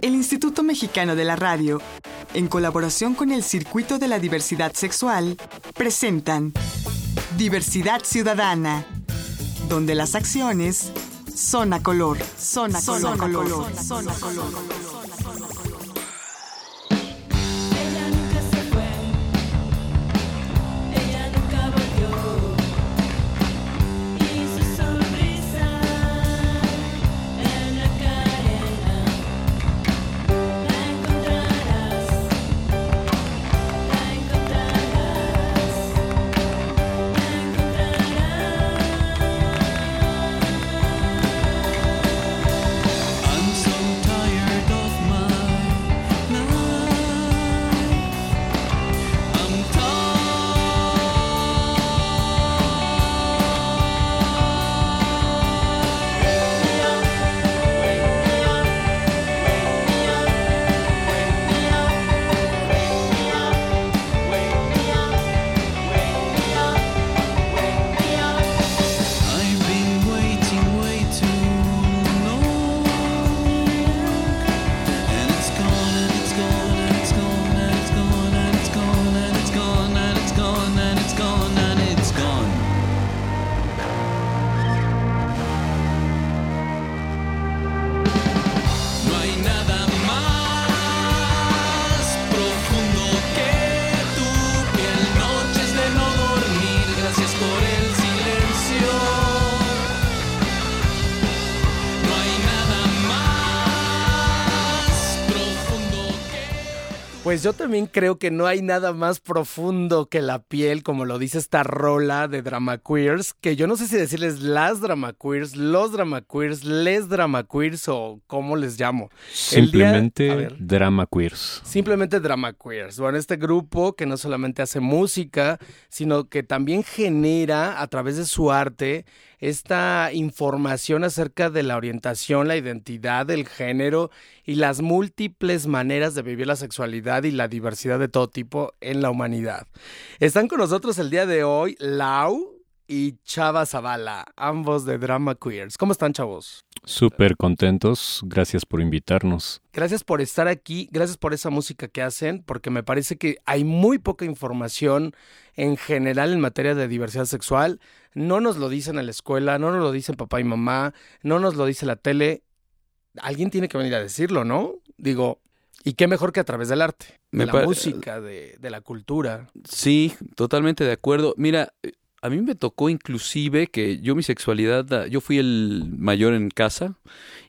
El Instituto Mexicano de la Radio, en colaboración con el Circuito de la Diversidad Sexual, presentan Diversidad Ciudadana, donde las acciones son a color, son a color, color, son a color. Pues yo también creo que no hay nada más profundo que la piel, como lo dice esta rola de Drama Queers, que yo no sé si decirles las Drama Queers, los Drama Queers, les Drama Queers o cómo les llamo. Día- Simplemente a ver. drama queers. Simplemente Drama Queers. Bueno, este grupo que no solamente hace música, sino que también genera a través de su arte esta información acerca de la orientación, la identidad, el género y las múltiples maneras de vivir la sexualidad y la diversidad de todo tipo en la humanidad. Están con nosotros el día de hoy Lau y Chava Zavala, ambos de Drama Queers. ¿Cómo están, chavos? Súper contentos. Gracias por invitarnos. Gracias por estar aquí, gracias por esa música que hacen, porque me parece que hay muy poca información en general en materia de diversidad sexual. No nos lo dicen en la escuela, no nos lo dicen papá y mamá, no nos lo dice la tele. Alguien tiene que venir a decirlo, ¿no? Digo, ¿y qué mejor que a través del arte? De Me la música, de, de la cultura. Sí, totalmente de acuerdo. Mira, a mí me tocó inclusive que yo mi sexualidad, yo fui el mayor en casa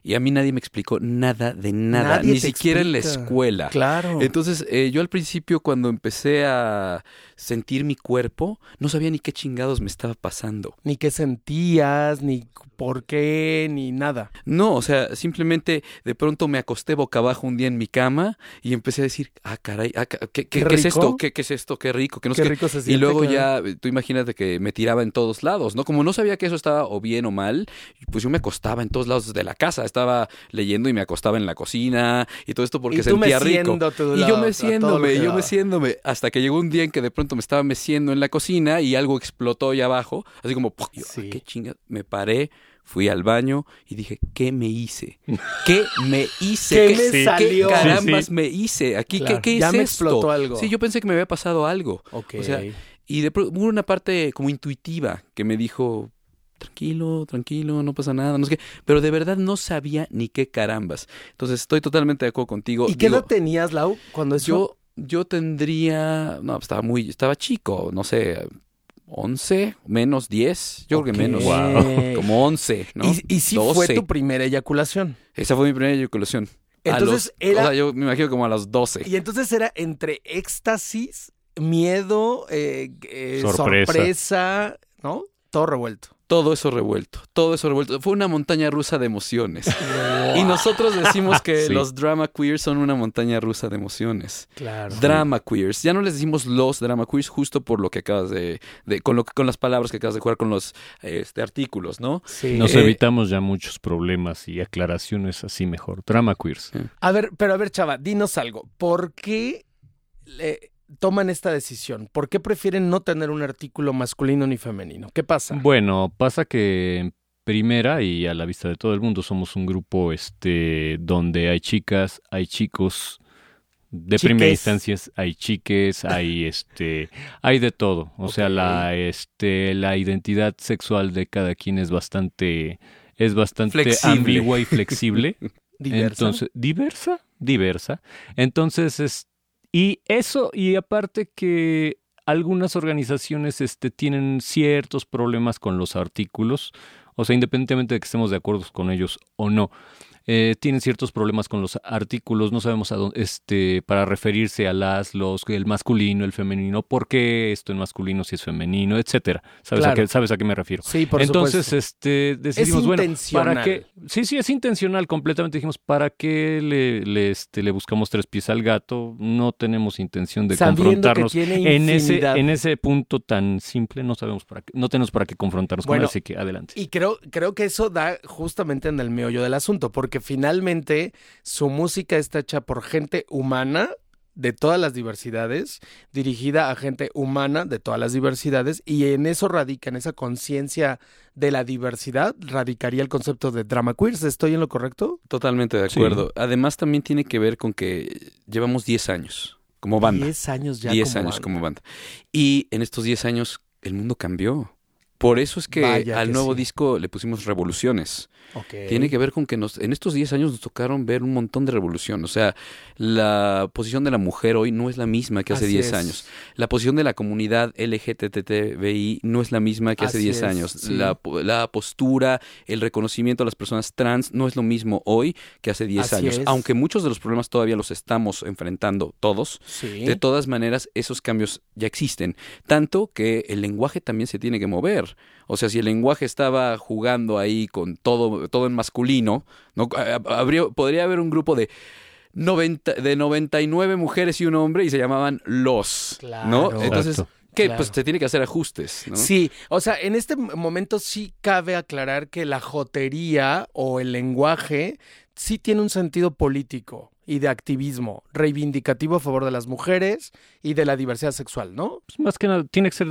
y a mí nadie me explicó nada de nada, Nadie ni siquiera en la escuela. Claro. Entonces, eh, yo al principio cuando empecé a sentir mi cuerpo, no sabía ni qué chingados me estaba pasando. ni qué sentías, ni por qué, ni nada. No, o sea, simplemente de pronto me acosté boca abajo un día en mi cama y empecé a decir, ah, caray, ah, ¿qué, qué- Qué qué es esto? ¿Qué, qué es esto? Qué rico, que no sé Qué rico se Y siente, luego claro. ya, eh, tú imagínate que me tiraba en todos lados, ¿no? Como no sabía que eso estaba o bien o mal, pues yo me acostaba en todos lados de la casa. Estaba leyendo y me acostaba en la cocina y todo esto porque Y sentía rico. Y yo meciéndome, yo meciéndome. Hasta que llegó un día en que de pronto me estaba meciendo en la cocina y algo explotó allá abajo. Así como. Yo, Sí. ¿qué chinga? Me paré, fui al baño y dije, ¿qué me hice? ¿Qué me hice? ¿Qué me salió? carambas Sí, sí. me hice? Aquí, Claro, ¿qué, qué ya es me esto? explotó algo. Sí, yo pensé que me había pasado algo. O sea, y de pronto hubo una parte como intuitiva que me dijo, tranquilo, tranquilo, no pasa nada, no sé qué. Pero de verdad no sabía ni qué carambas. Entonces estoy totalmente de acuerdo contigo. ¿Y qué edad tenías, Lau, cuando eso? yo, yo tendría, no, estaba muy, estaba chico, no sé, 11, menos 10, yo creo que menos. Ok. Como 11, ¿no? Y, y sí fue 12. tu primera eyaculación. Esa fue mi primera eyaculación. A Entonces los- era- O sea, yo me imagino como a los 12. Y entonces era entre éxtasis, miedo, eh, eh, Sorpresa. sorpresa, ¿no? Todo revuelto. Todo eso revuelto, todo eso revuelto. Fue una montaña rusa de emociones. Y nosotros decimos que Sí. los drama queers son una montaña rusa de emociones. Claro. Drama queers. Ya no les decimos los drama queers justo por lo que acabas de, de- con lo con las palabras que acabas de jugar con los este, artículos, ¿no? Sí. Nos Eh, evitamos ya muchos problemas y aclaraciones así mejor. Drama queers. A ver, pero a ver, chava, dinos algo. ¿Por qué le- toman esta decisión? ¿Por qué prefieren no tener un artículo masculino ni femenino? ¿Qué pasa? Bueno, pasa que primera y a la vista de todo el mundo somos un grupo este donde hay chicas, hay chicos de primera Chiques. instancia, hay chiques, hay este hay de todo, o sea, la este la identidad sexual de cada quien es bastante es bastante Flexible. ambigua y flexible. Diversa. Entonces, diversa, diversa. Entonces, es, y eso, y aparte que algunas organizaciones este, tienen ciertos problemas con los artículos, o sea, independientemente de que estemos de acuerdo con ellos o no, eh, tienen ciertos problemas con los artículos, no sabemos a dónde, este, para referirse a las, los, el masculino, el femenino, por qué esto es masculino si es femenino, etcétera. ¿Sabes, a qué, ¿Sabes a qué me refiero? Sí, por Entonces, supuesto. este, decidimos, bueno. ¿para qué? Sí, sí, es intencional completamente. Dijimos, ¿para qué le, le, este, le buscamos tres pies al gato? No tenemos intención de Sabiendo que confrontarnos en ese, en ese punto tan simple. No sabemos para qué, no tenemos para qué confrontarnos con Bueno, él, así que adelante. Y creo, creo que eso da justamente en el meollo del asunto, porque finalmente su música está hecha por gente humana de todas las diversidades, dirigida a gente humana de todas las diversidades, y en eso radica, en esa conciencia de la diversidad, radicaría el concepto de drama queers. ¿Estoy en lo correcto? Totalmente de Sí. acuerdo. Además, también tiene que ver con que llevamos 10 años como banda. Diez años ya. 10 como años banda. como banda. Y en estos 10 años el mundo cambió. Por eso es que Vaya al que nuevo sí. disco le pusimos revoluciones. Tiene que ver con que nos, en estos 10 años nos tocaron ver un montón de revolución. O sea, la posición de la mujer hoy no es la misma que hace Así 10 es. años. La posición de la comunidad LGTTBI no es la misma que hace Así 10 es, años. sí. La, po- la postura, el reconocimiento a las personas trans no es lo mismo hoy que hace 10 Así años. es. Aunque muchos de los problemas todavía los estamos enfrentando todos, Sí. de todas maneras, esos cambios ya existen. Tanto que el lenguaje también se tiene que mover. O sea, si el lenguaje estaba jugando ahí con todo, todo en masculino, ¿no? Habría, podría haber un grupo de, 90, de 99 mujeres y un hombre y se llamaban los. ¿No? Claro. Entonces, Exacto. que Claro. pues se tiene que hacer ajustes. ¿no? Sí, o sea, en este momento sí cabe aclarar que la jotería o el lenguaje sí tiene un sentido político y de activismo, reivindicativo a favor de las mujeres y de la diversidad sexual, ¿no? Pues más que nada, tiene que ser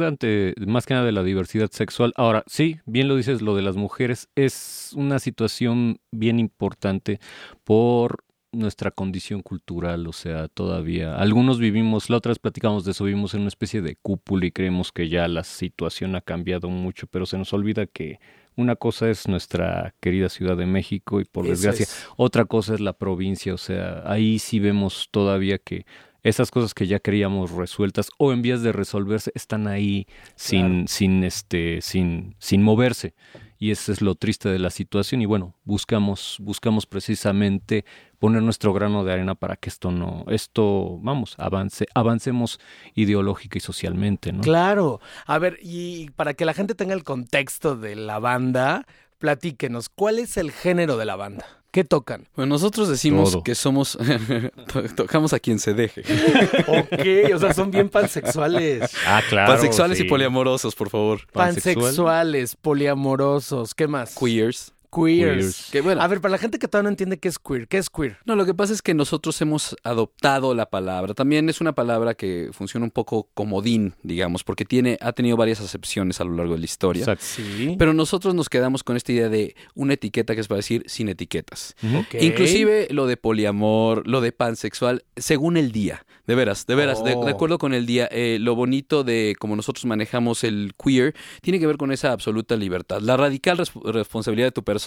más que nada de la diversidad sexual. Ahora, sí, bien lo dices, lo de las mujeres es una situación bien importante por nuestra condición cultural, o sea, todavía algunos vivimos, la otra vez platicamos de eso, vivimos en una especie de cúpula y creemos que ya la situación ha cambiado mucho, pero se nos olvida que una cosa es nuestra querida Ciudad de México y por Eso desgracia es. otra cosa es la provincia, o sea, ahí sí vemos todavía que esas cosas que ya creíamos resueltas o en vías de resolverse están ahí sin, sin, este, sin, sin moverse. Y eso es lo triste de la situación. Y bueno, buscamos, buscamos precisamente poner nuestro grano de arena para que esto no, esto, vamos, avance, avancemos ideológica y socialmente, ¿no? Claro. A ver, y para que la gente tenga el contexto de la banda, platíquenos, ¿cuál es el género de la banda? ¿Qué tocan? Bueno, nosotros decimos Todo. que somos. to- tocamos a quien se deje. Ok, o sea, son bien pansexuales. Ah, claro. Pansexuales sí. y poliamorosos, por favor. Pansexual. Pansexuales, poliamorosos, ¿qué más? Queers. Queers. Queers. Que bueno. A ver, para la gente que todavía no entiende qué es queer, ¿qué es queer? No, lo que pasa es que nosotros hemos adoptado la palabra. También es una palabra que funciona un poco comodín, digamos, porque tiene, ha tenido varias acepciones a lo largo de la historia. Exacto. Sí. Pero nosotros nos quedamos con esta idea de una etiqueta que es para decir sin etiquetas. Inclusive lo de poliamor, lo de pansexual, según el día. De veras, de veras, de, Oh. de acuerdo con el día. eh, lo bonito de cómo nosotros manejamos el queer tiene que ver con esa absoluta libertad. La radical res- responsabilidad de tu persona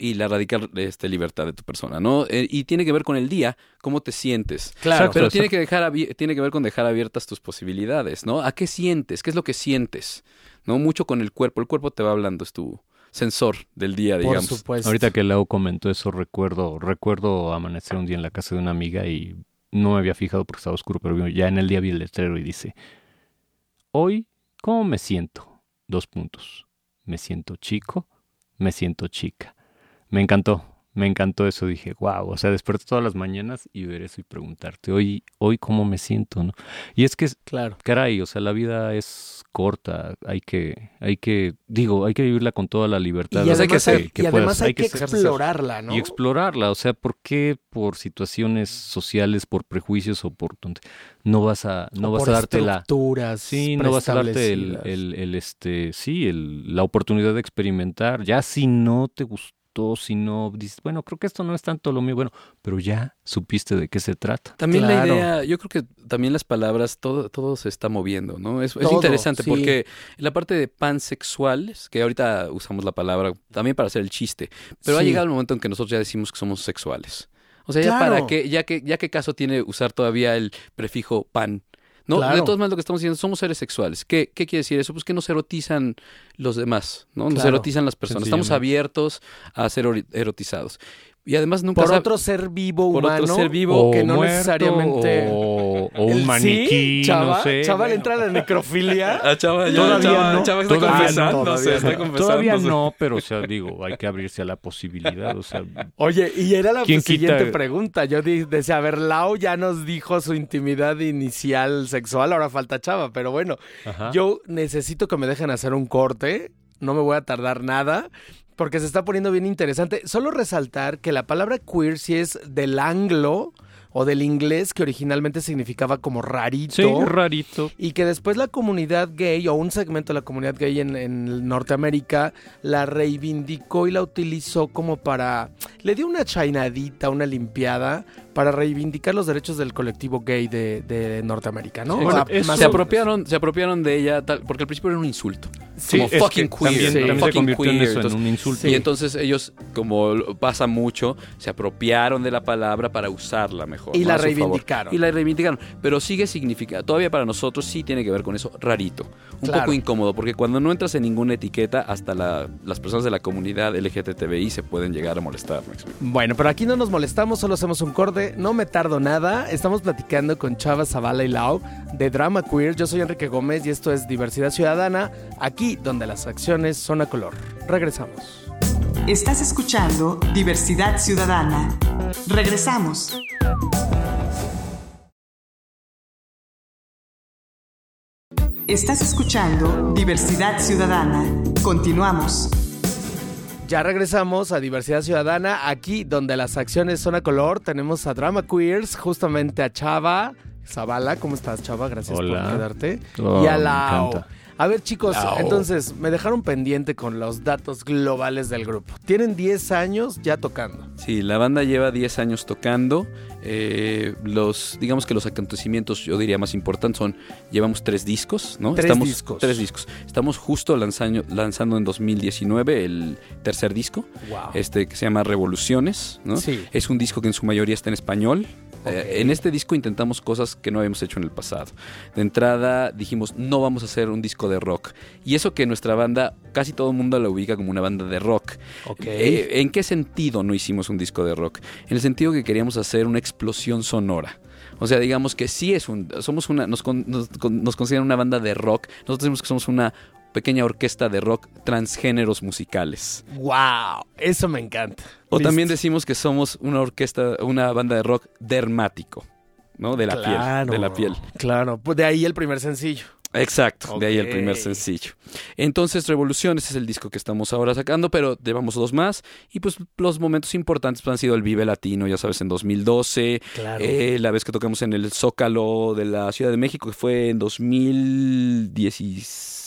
y la radical este, libertad de tu persona, ¿no? Eh, y tiene que ver con el día, cómo te sientes. Claro. Pero Exacto, tiene que, dejar tiene que ver con dejar abiertas tus posibilidades, ¿no? ¿A qué sientes? ¿Qué es lo que sientes? ¿No? Mucho con el cuerpo. El cuerpo te va hablando, es tu sensor del día, Por digamos. supuesto. Ahorita que Lau comentó eso, recuerdo, recuerdo amanecer un día en la casa de una amiga y no me había fijado porque estaba oscuro, pero ya en el día vi el letrero y dice, hoy, ¿cómo me siento? Dos puntos. Me siento chico, me siento chica. Me encantó, Me encantó eso, dije, wow, o sea, despertar todas las mañanas y ver eso y preguntarte, hoy, hoy cómo me siento, ¿no? Y es que, Claro. caray, o sea, la vida es corta, hay que, hay que, digo, hay que vivirla con toda la libertad. Y además, que- hay, que y además hay que, explorarla, ¿no? y explorarla, o sea, ¿por qué por situaciones sociales, por prejuicios o por no vas a no vas por a darte la sí, no vas a darte el, el, el, este sí, el, la oportunidad de experimentar, ya si no te gustó, si no dices, bueno, creo que esto no es tanto lo mío, bueno, pero ya supiste de qué se trata. También la Claro. idea, yo creo que también las palabras, todo, todo se está moviendo, ¿no? Es, es interesante sí. porque la parte de pansexuales, que ahorita usamos la palabra también para hacer el chiste, pero ha llegado el momento en que nosotros ya decimos que somos sexuales. O sea, ya para qué, ya que, ya qué caso tiene usar todavía el prefijo pan. No, Claro. de todos modos lo que estamos diciendo, somos seres sexuales. ¿Qué, ¿Qué quiere decir eso? Pues que nos erotizan los demás, ¿no? Nos Claro. erotizan las personas. Estamos abiertos a ser erotizados. Y además nunca Por otro ser vivo Por humano. otro ser vivo que no muerto, necesariamente. o, o El- un ¿Sí? maniquí, Chava, no sé. Chava le entra la necrofilia. Ah, chava, ya, Todavía chava, no. chava está Todavía confesando, no, está. Todavía no, pero o sea, digo, hay que abrirse a la posibilidad, o sea, Oye, y era la ¿Quién siguiente quita? pregunta. Yo di- decía, a ver, Lau ya nos dijo su intimidad inicial sexual, ahora falta Chava, pero bueno, ajá. yo necesito que me dejen hacer un corte, no me voy a tardar nada, porque se está poniendo bien interesante. Solo resaltar que la palabra queer sí es del anglo o del inglés que originalmente significaba como rarito. Sí, rarito. Y que después la comunidad gay o un segmento de la comunidad gay en, en Norteamérica la reivindicó y la utilizó como para... Le dio una chainadita, una limpiada para reivindicar los derechos del colectivo gay de, de Norteamérica, ¿no? Sí, O sea, eso- más se apropiaron, se apropiaron de ella tal- porque al principio era un insulto. Sí, como es fucking queer, también, sí, también se fucking en queer, eso, entonces- en un insulto. Y entonces ellos, como pasa mucho, se apropiaron de la palabra para usarla mejor. Y ¿no? la reivindicaron. Y la reivindicaron. Pero sigue significando, todavía para nosotros sí tiene que ver con eso rarito. Un Claro. poco incómodo, porque cuando no entras en ninguna etiqueta, hasta la- las personas de la comunidad LGTBI se pueden llegar a molestar. ¿me explico? Bueno, pero aquí no nos molestamos, solo hacemos un corte, no me tardo nada. Estamos platicando con Chava Zavala y Lau de Drama Queer. Yo soy Enrique Gómez y esto es Diversidad Ciudadana, aquí donde las acciones son a color. Regresamos. Estás escuchando Diversidad Ciudadana. Regresamos. Estás escuchando Diversidad Ciudadana. Continuamos. Ya regresamos a Diversidad Ciudadana, aquí donde las acciones son a color. Tenemos a Drama Queers, justamente a Chava Zavala. ¿Cómo estás, Chava? Gracias Hola. por quedarte. Oh, y a encanta. A ver, chicos, Lau. entonces me dejaron pendiente con los datos globales del grupo. Tienen 10 años ya tocando. Sí, la banda lleva 10 años tocando. Eh, los, digamos que los acontecimientos, yo diría más importantes son, llevamos tres discos, ¿no? Tres Estamos, discos. Tres discos. Estamos justo lanzando, lanzando en 2019 el tercer disco, Wow. este que se llama Revoluciones, ¿no? Sí. Es un disco que en su mayoría está en español. Eh, en este disco intentamos cosas que no habíamos hecho en el pasado. De entrada dijimos, no vamos a hacer un disco de rock. Y eso que nuestra banda, casi todo el mundo la ubica como una banda de rock. Ok. Eh, ¿En qué sentido no hicimos un disco de rock? En el sentido que queríamos hacer una explosión sonora. O sea, digamos que sí es un... Somos una... Nos, con- nos, con- nos consideran una banda de rock. Nosotros decimos que somos una pequeña orquesta de rock transgéneros musicales. Wow, eso me encanta. O Listo. también decimos que somos una orquesta, una banda de rock dermático, ¿no? De la Claro, piel, de la piel. Claro, pues de ahí el primer sencillo. Exacto, de ahí el primer sencillo. Entonces, Revoluciones es el disco que estamos ahora sacando, pero llevamos dos más. Y pues los momentos importantes han sido el Vive Latino, ya sabes, en 2012. Claro. eh, la vez que tocamos en el Zócalo de la Ciudad de México, que fue en 2016.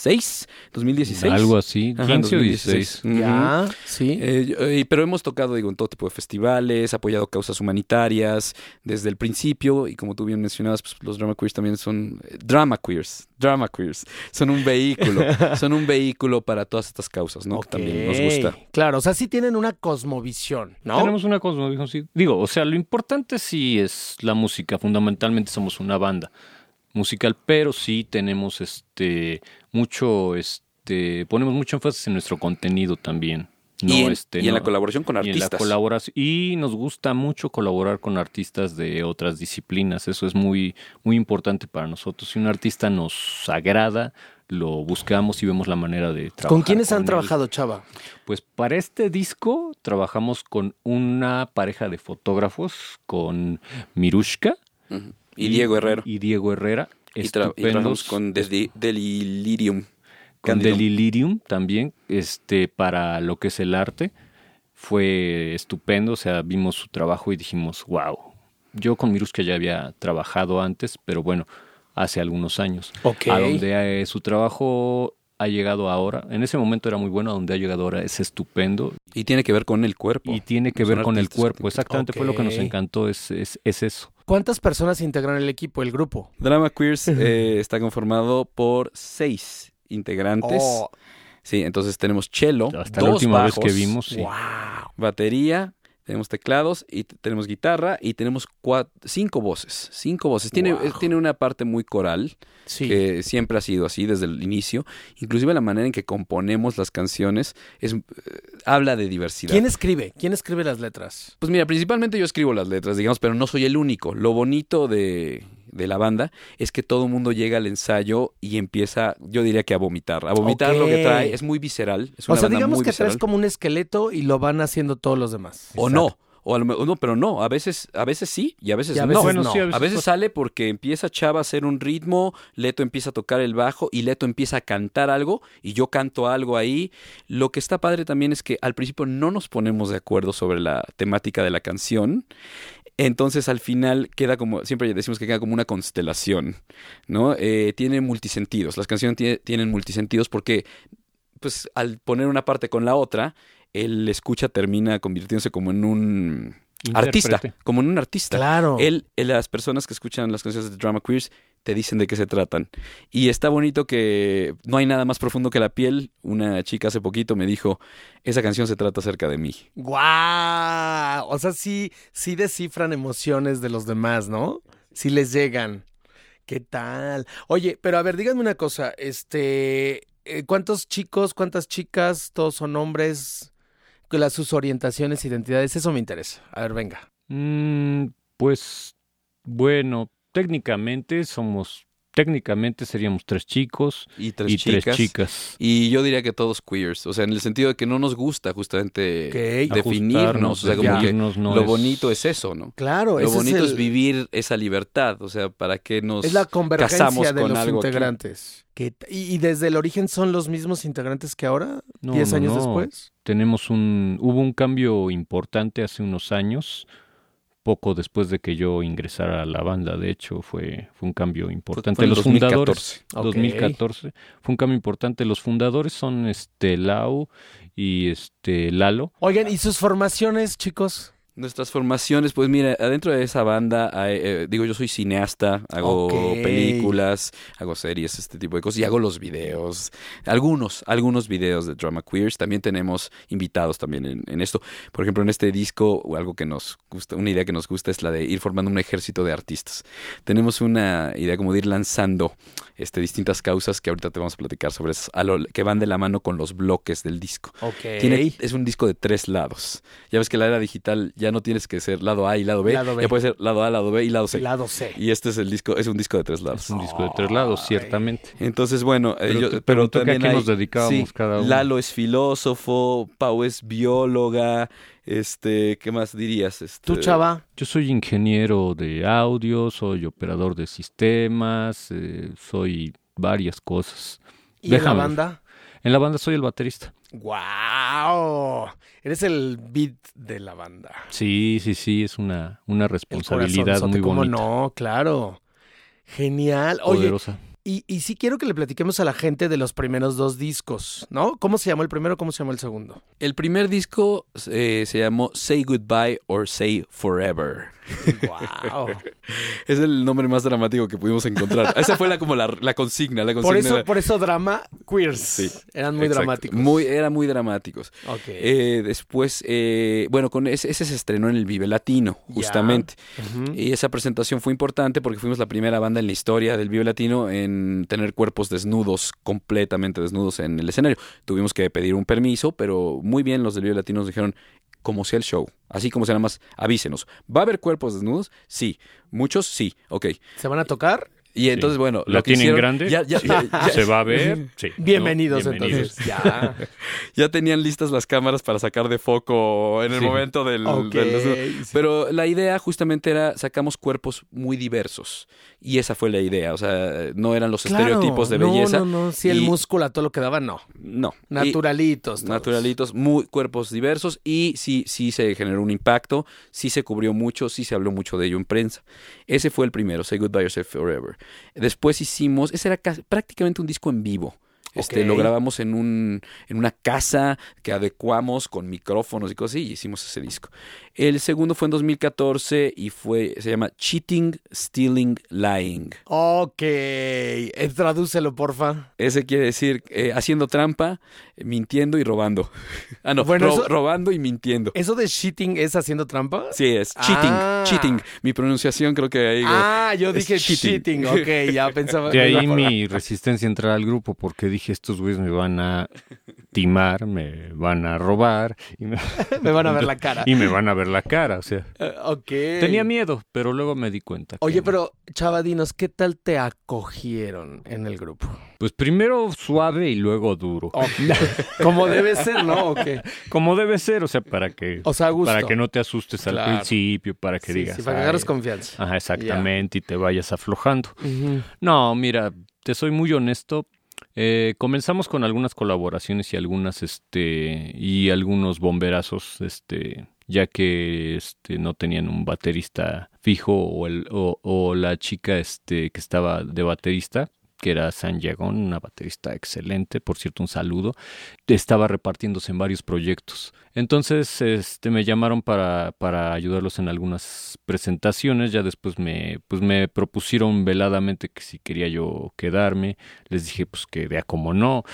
2016. Algo así, Ajá, 15 o 2016. 16. Ujú. ya, sí. Eh, eh, pero hemos tocado, digo, en todo tipo de festivales, apoyado causas humanitarias desde el principio y como tú bien mencionabas, pues los drama queers también son eh, drama queers, drama queers, son un vehículo, son un vehículo para todas estas causas, ¿no? Que también nos gusta. Claro, o sea, sí tienen una cosmovisión, ¿no? Tenemos una cosmovisión, sí. Digo, o sea, lo importante sí es la música. Fundamentalmente somos una banda musical, pero sí tenemos este mucho, este, ponemos mucho énfasis en nuestro contenido también. No, y en, este, y en no. la colaboración con Y en la artistas. colaboración y nos gusta mucho colaborar con artistas de otras disciplinas. Eso es muy muy importante para nosotros. Si un artista nos agrada, lo buscamos y vemos la manera de trabajar. ¿Con quiénes han él. trabajado, Chava? Pues para este disco trabajamos con una pareja de fotógrafos, con Mirushka y Diego Herrero. y Diego Herrera. Y, tra- y trabajamos con Deli- Delirium. Con. Delirium también, este, para lo que es el arte. Fue estupendo, o sea, vimos su trabajo y dijimos, wow. Yo con Mirushka ya había trabajado antes, pero bueno, hace algunos años. Ok. A donde eh, su trabajo ha llegado ahora, en ese momento era muy bueno, a donde ha llegado ahora es estupendo Y tiene que ver con el cuerpo. y tiene que Son ver con el cuerpo. que- Exactamente fue lo que nos encantó, es, es, es eso. ¿Cuántas personas integran el equipo, el grupo? Drama Queers eh, está conformado por seis integrantes. Oh, Sí, entonces tenemos cello, Hasta la última bajos, vez que vimos, sí. wow. batería, tenemos teclados y tenemos guitarra y tenemos cinco voces. Cinco voces. Tiene, Wow. tiene una parte muy coral Sí. que siempre ha sido así desde el inicio. Inclusive la manera en que componemos las canciones es eh, habla de diversidad. ¿Quién escribe? ¿Quién escribe las letras? Pues mira, principalmente yo escribo las letras, digamos, pero no soy el único. Lo bonito de, de la banda es que todo el mundo llega al ensayo y empieza, yo diría que a vomitar. A vomitar lo que trae. Es muy visceral. Es O sea, banda digamos muy que visceral. traes como un esqueleto y lo van haciendo todos los demás. O no. O a lo mejor- no, pero no. A veces, a veces sí y a veces Y a no. veces Bueno, no. sí, A veces sale porque empieza Chava a hacer un ritmo, Leto empieza a tocar el bajo y Leto empieza a cantar algo y yo canto algo ahí. Lo que está padre también es que al principio no nos ponemos de acuerdo sobre la temática de la canción. Entonces al final queda como, siempre decimos que queda como una constelación, ¿no? Eh, tiene multisentidos, las canciones tie- tienen multisentidos porque pues al poner una parte con la otra, el escucha termina convirtiéndose como en un artista, como en un artista. Claro. Él, él- las personas que escuchan las canciones de Drama Queers te dicen de qué se tratan. Y está bonito que no hay nada más profundo que la piel. Una chica hace poquito me dijo, esa canción se trata acerca de mí. ¡Guau! O sea, sí, sí descifran emociones de los demás, ¿no? Sí les llegan. ¿Qué tal? Oye, pero a ver, díganme una cosa, este, eh, ¿cuántos chicos, cuántas chicas, todos son hombres? Que las sus orientaciones, identidades, eso me interesa. A ver, venga. Mm, pues bueno, técnicamente somos, técnicamente seríamos tres chicos Y tres y chicas. tres chicas. Y yo diría que todos queers. O sea, en el sentido de que no nos gusta justamente definirnos. O sea, como que no lo es- bonito es eso, ¿no? Claro, Lo bonito es, el- vivir esa libertad. O sea, ¿para qué nos Es la casamos de con los algo integrantes. ¿Qué t- y, y desde el origen son los mismos integrantes que ahora? No, ¿Diez no, años no. después? Tenemos un, hubo un cambio importante hace unos años, poco después de que yo ingresara a la banda, de hecho fue, fue un cambio importante. fue en los 2014. fundadores, Ok. 2014, fue un cambio importante. Los fundadores son este Lau y este Lalo. Oigan, ¿y sus formaciones, chicos? Nuestras formaciones, pues mira, adentro de esa banda, hay, eh, digo, yo soy cineasta, hago películas, hago series, este tipo de cosas, y hago los videos, algunos, algunos videos de Drama Queers. También tenemos invitados también en, en esto. Por ejemplo, en este disco, o algo que nos gusta, una idea que nos gusta es la de ir formando un ejército de artistas. Tenemos una idea como de ir lanzando este, distintas causas que ahorita te vamos a platicar sobre eso, a lo- que van de la mano con los bloques del disco. Tiene, es un disco de tres lados. Ya ves que la era digital ya no tienes que ser lado A y lado B. Lado B. Ya puede ser lado A, lado B y lado C. Lado C. Y este es el disco, es un disco de tres lados. Es un disco de tres lados, ciertamente. Entonces, bueno, eh, Pero yo- pero pregunto que a también qué hay- nos dedicábamos sí, cada uno. Lalo es filósofo, Pau es bióloga, este, ¿qué más dirías? Este, ¿Tú, chava? Yo soy ingeniero de audio, soy operador de sistemas, eh, soy varias cosas. ¿Y en la banda? En la banda soy el baterista. ¡Guau! Eres el beat de la banda. Sí, sí, sí, es una, una responsabilidad muy ¿cómo bonita, no? Claro. Genial. Oye, poderosa. y, y sí quiero que le platiquemos a la gente de los primeros dos discos, ¿no? ¿Cómo se llamó el primero? ¿Cómo se llamó el segundo? El primer disco eh, se llamó Say Goodbye or Say Forever. ¡Wow! Es el nombre más dramático que pudimos encontrar. Esa fue la, como la, la consigna. La consigna por, eso, era- por eso drama queers. Sí, Eran muy Exacto. dramáticos. Muy, eran muy dramáticos. Ok. Eh, después, eh, bueno, con ese, ese se estrenó en el Vive Latino, justamente. Y esa presentación fue importante porque fuimos la primera banda en la historia del Vive Latino en tener cuerpos desnudos, completamente desnudos en el escenario. Tuvimos que pedir un permiso, pero muy bien los del Vive Latino nos dijeron, como sea el show, así como sea nada más, avísenos. ¿Va a haber cuerpos desnudos? Sí. ¿Muchos? Sí. Ok. ¿Se van a tocar? Y entonces, bueno, ¿La lo que tienen hicieron- grande? Ya, ya- ¿Se va a ver? Sí. Bienvenidos, ¿no? Bienvenidos. entonces. Ya. ya tenían listas las cámaras para sacar de foco en el momento del, Ok, del desnudo. sí. Pero la idea justamente era sacamos cuerpos muy diversos y esa fue la idea, o sea, no eran los Claro. estereotipos de No, belleza. No, no, Si el y- músculo a todo lo que daba, no. No. Naturalitos. todos. naturalitos, muy cuerpos diversos y sí, sí se generó un impacto, sí se cubrió mucho, sí se habló mucho de ello en prensa. Ese fue el primero, Say Goodbye Yourself Forever. Después hicimos, ese era prácticamente un disco en vivo. Este. Lo grabamos en, un, en una casa que adecuamos con micrófonos y cosas así y hicimos ese disco. El segundo fue en 2014 y fue, se llama Cheating, Stealing, Lying. Ok. Eh, tradúcelo, porfa. Ese quiere decir eh, haciendo trampa, mintiendo y robando. ah, no, Bueno, ro- eso- robando y mintiendo. ¿Eso de cheating es haciendo trampa? Sí, es cheating, Ah. cheating. Mi pronunciación creo que ahí... Ah, yo dije cheating. cheating. Ok, ya pensaba. De ahí mi resistencia a entrar al grupo, porque dije, estos güeyes me van a timar, me van a robar y me, Me van a ver la cara. y me van a ver la cara. O sea, Eh, ok. tenía miedo, pero luego me di cuenta. Oye, no. pero Chava, dinos, ¿qué tal te acogieron en el grupo? Pues primero suave y luego duro. Como debe ser, ¿no? ¿O qué? Como debe ser, o sea, para que, O sea, para que no te asustes al principio, para que Sí, digas. sí, para que agarres confianza. Ajá, exactamente, y te vayas aflojando. No, mira, te soy muy honesto. Eh, comenzamos con algunas colaboraciones y algunas, este, y algunos bomberazos, este, ya que, este, no tenían un baterista fijo o el, o, o la chica, este, que estaba de baterista, que era San Yagón, una baterista excelente, por cierto, un saludo, estaba repartiéndose en varios proyectos. Entonces, este, me llamaron para, para ayudarlos en algunas presentaciones. Ya después me, pues me propusieron veladamente que si quería yo quedarme. Les dije, pues que vea como no.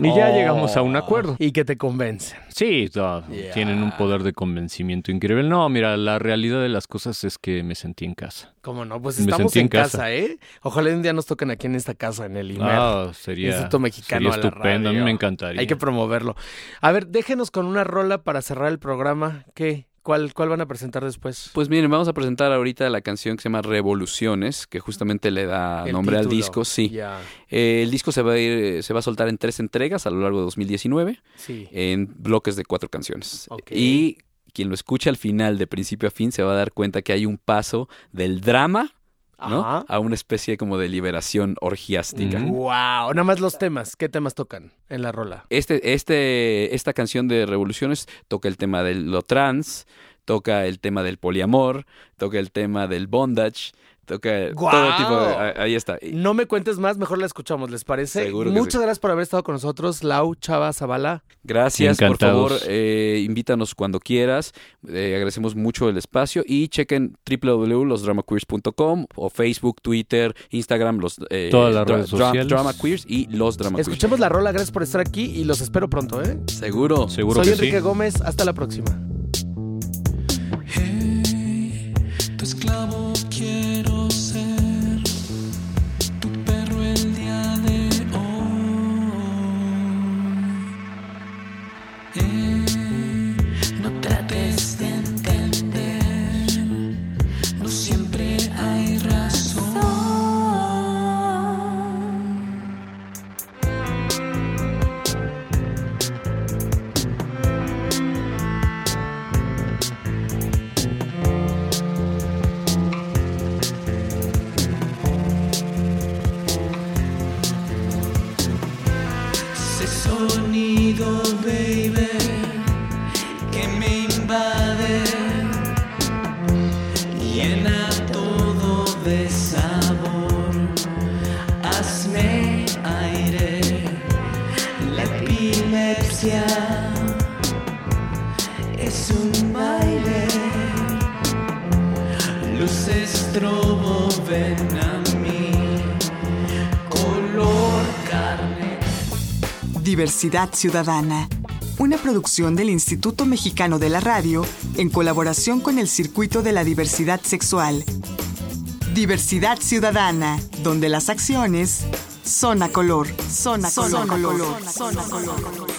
Y ya Oh. llegamos a un acuerdo. Y que te convencen. Sí, no, tienen un poder de convencimiento increíble. No, mira, la realidad de las cosas es que me sentí en casa. ¿Cómo no? Pues estamos en en casa. casa. ¿eh? Ojalá un día nos toquen aquí en esta casa, en el IMER. Ah, sería, Instituto Mexicano sería a la estupendo. A mí me encantaría. Hay que promoverlo. A ver, déjenos con una rola para cerrar el programa. ¿Qué? ¿Cuál, cuál van a presentar después? Pues miren, vamos a presentar ahorita la canción que se llama Revoluciones, que justamente le da El nombre al disco, sí. Eh, el disco se va a ir, se va a soltar en tres entregas a lo largo de 2019, sí. en bloques de cuatro canciones. Ok. Y quien lo escucha al final, de principio a fin, se va a dar cuenta que hay un paso del drama, ¿no? A una especie como de liberación orgiástica. Mm. Wow, nada más los temas. ¿Qué temas tocan en la rola? Este, este, esta canción de Revoluciones toca el tema de lo trans, toca el tema del poliamor, toca el tema del bondage, toca ¡Guau! todo tipo de... ah, Ahí está. Y- No me cuentes más, mejor la escuchamos, ¿les parece? Seguro que Muchas sí. gracias por haber estado con nosotros, Lau, Chava, Zavala. Gracias, por favor, eh, invítanos cuando quieras. Eh, agradecemos mucho el espacio y chequen www.losdramaqueers.com o Facebook, Twitter, Instagram, los eh, Todas las Dra- redes Dra- sociales. Drama Queers y los Drama Queers. Escuchemos la rola, gracias por estar aquí y los espero pronto, ¿eh? Seguro. Seguro Soy que Enrique sí. Gómez, hasta la próxima. Hey, tu esclavo Diversidad Ciudadana, una producción del Instituto Mexicano de la Radio en colaboración con el Circuito de la Diversidad Sexual. Diversidad Ciudadana, donde las acciones son a color. Son a color. Son a color.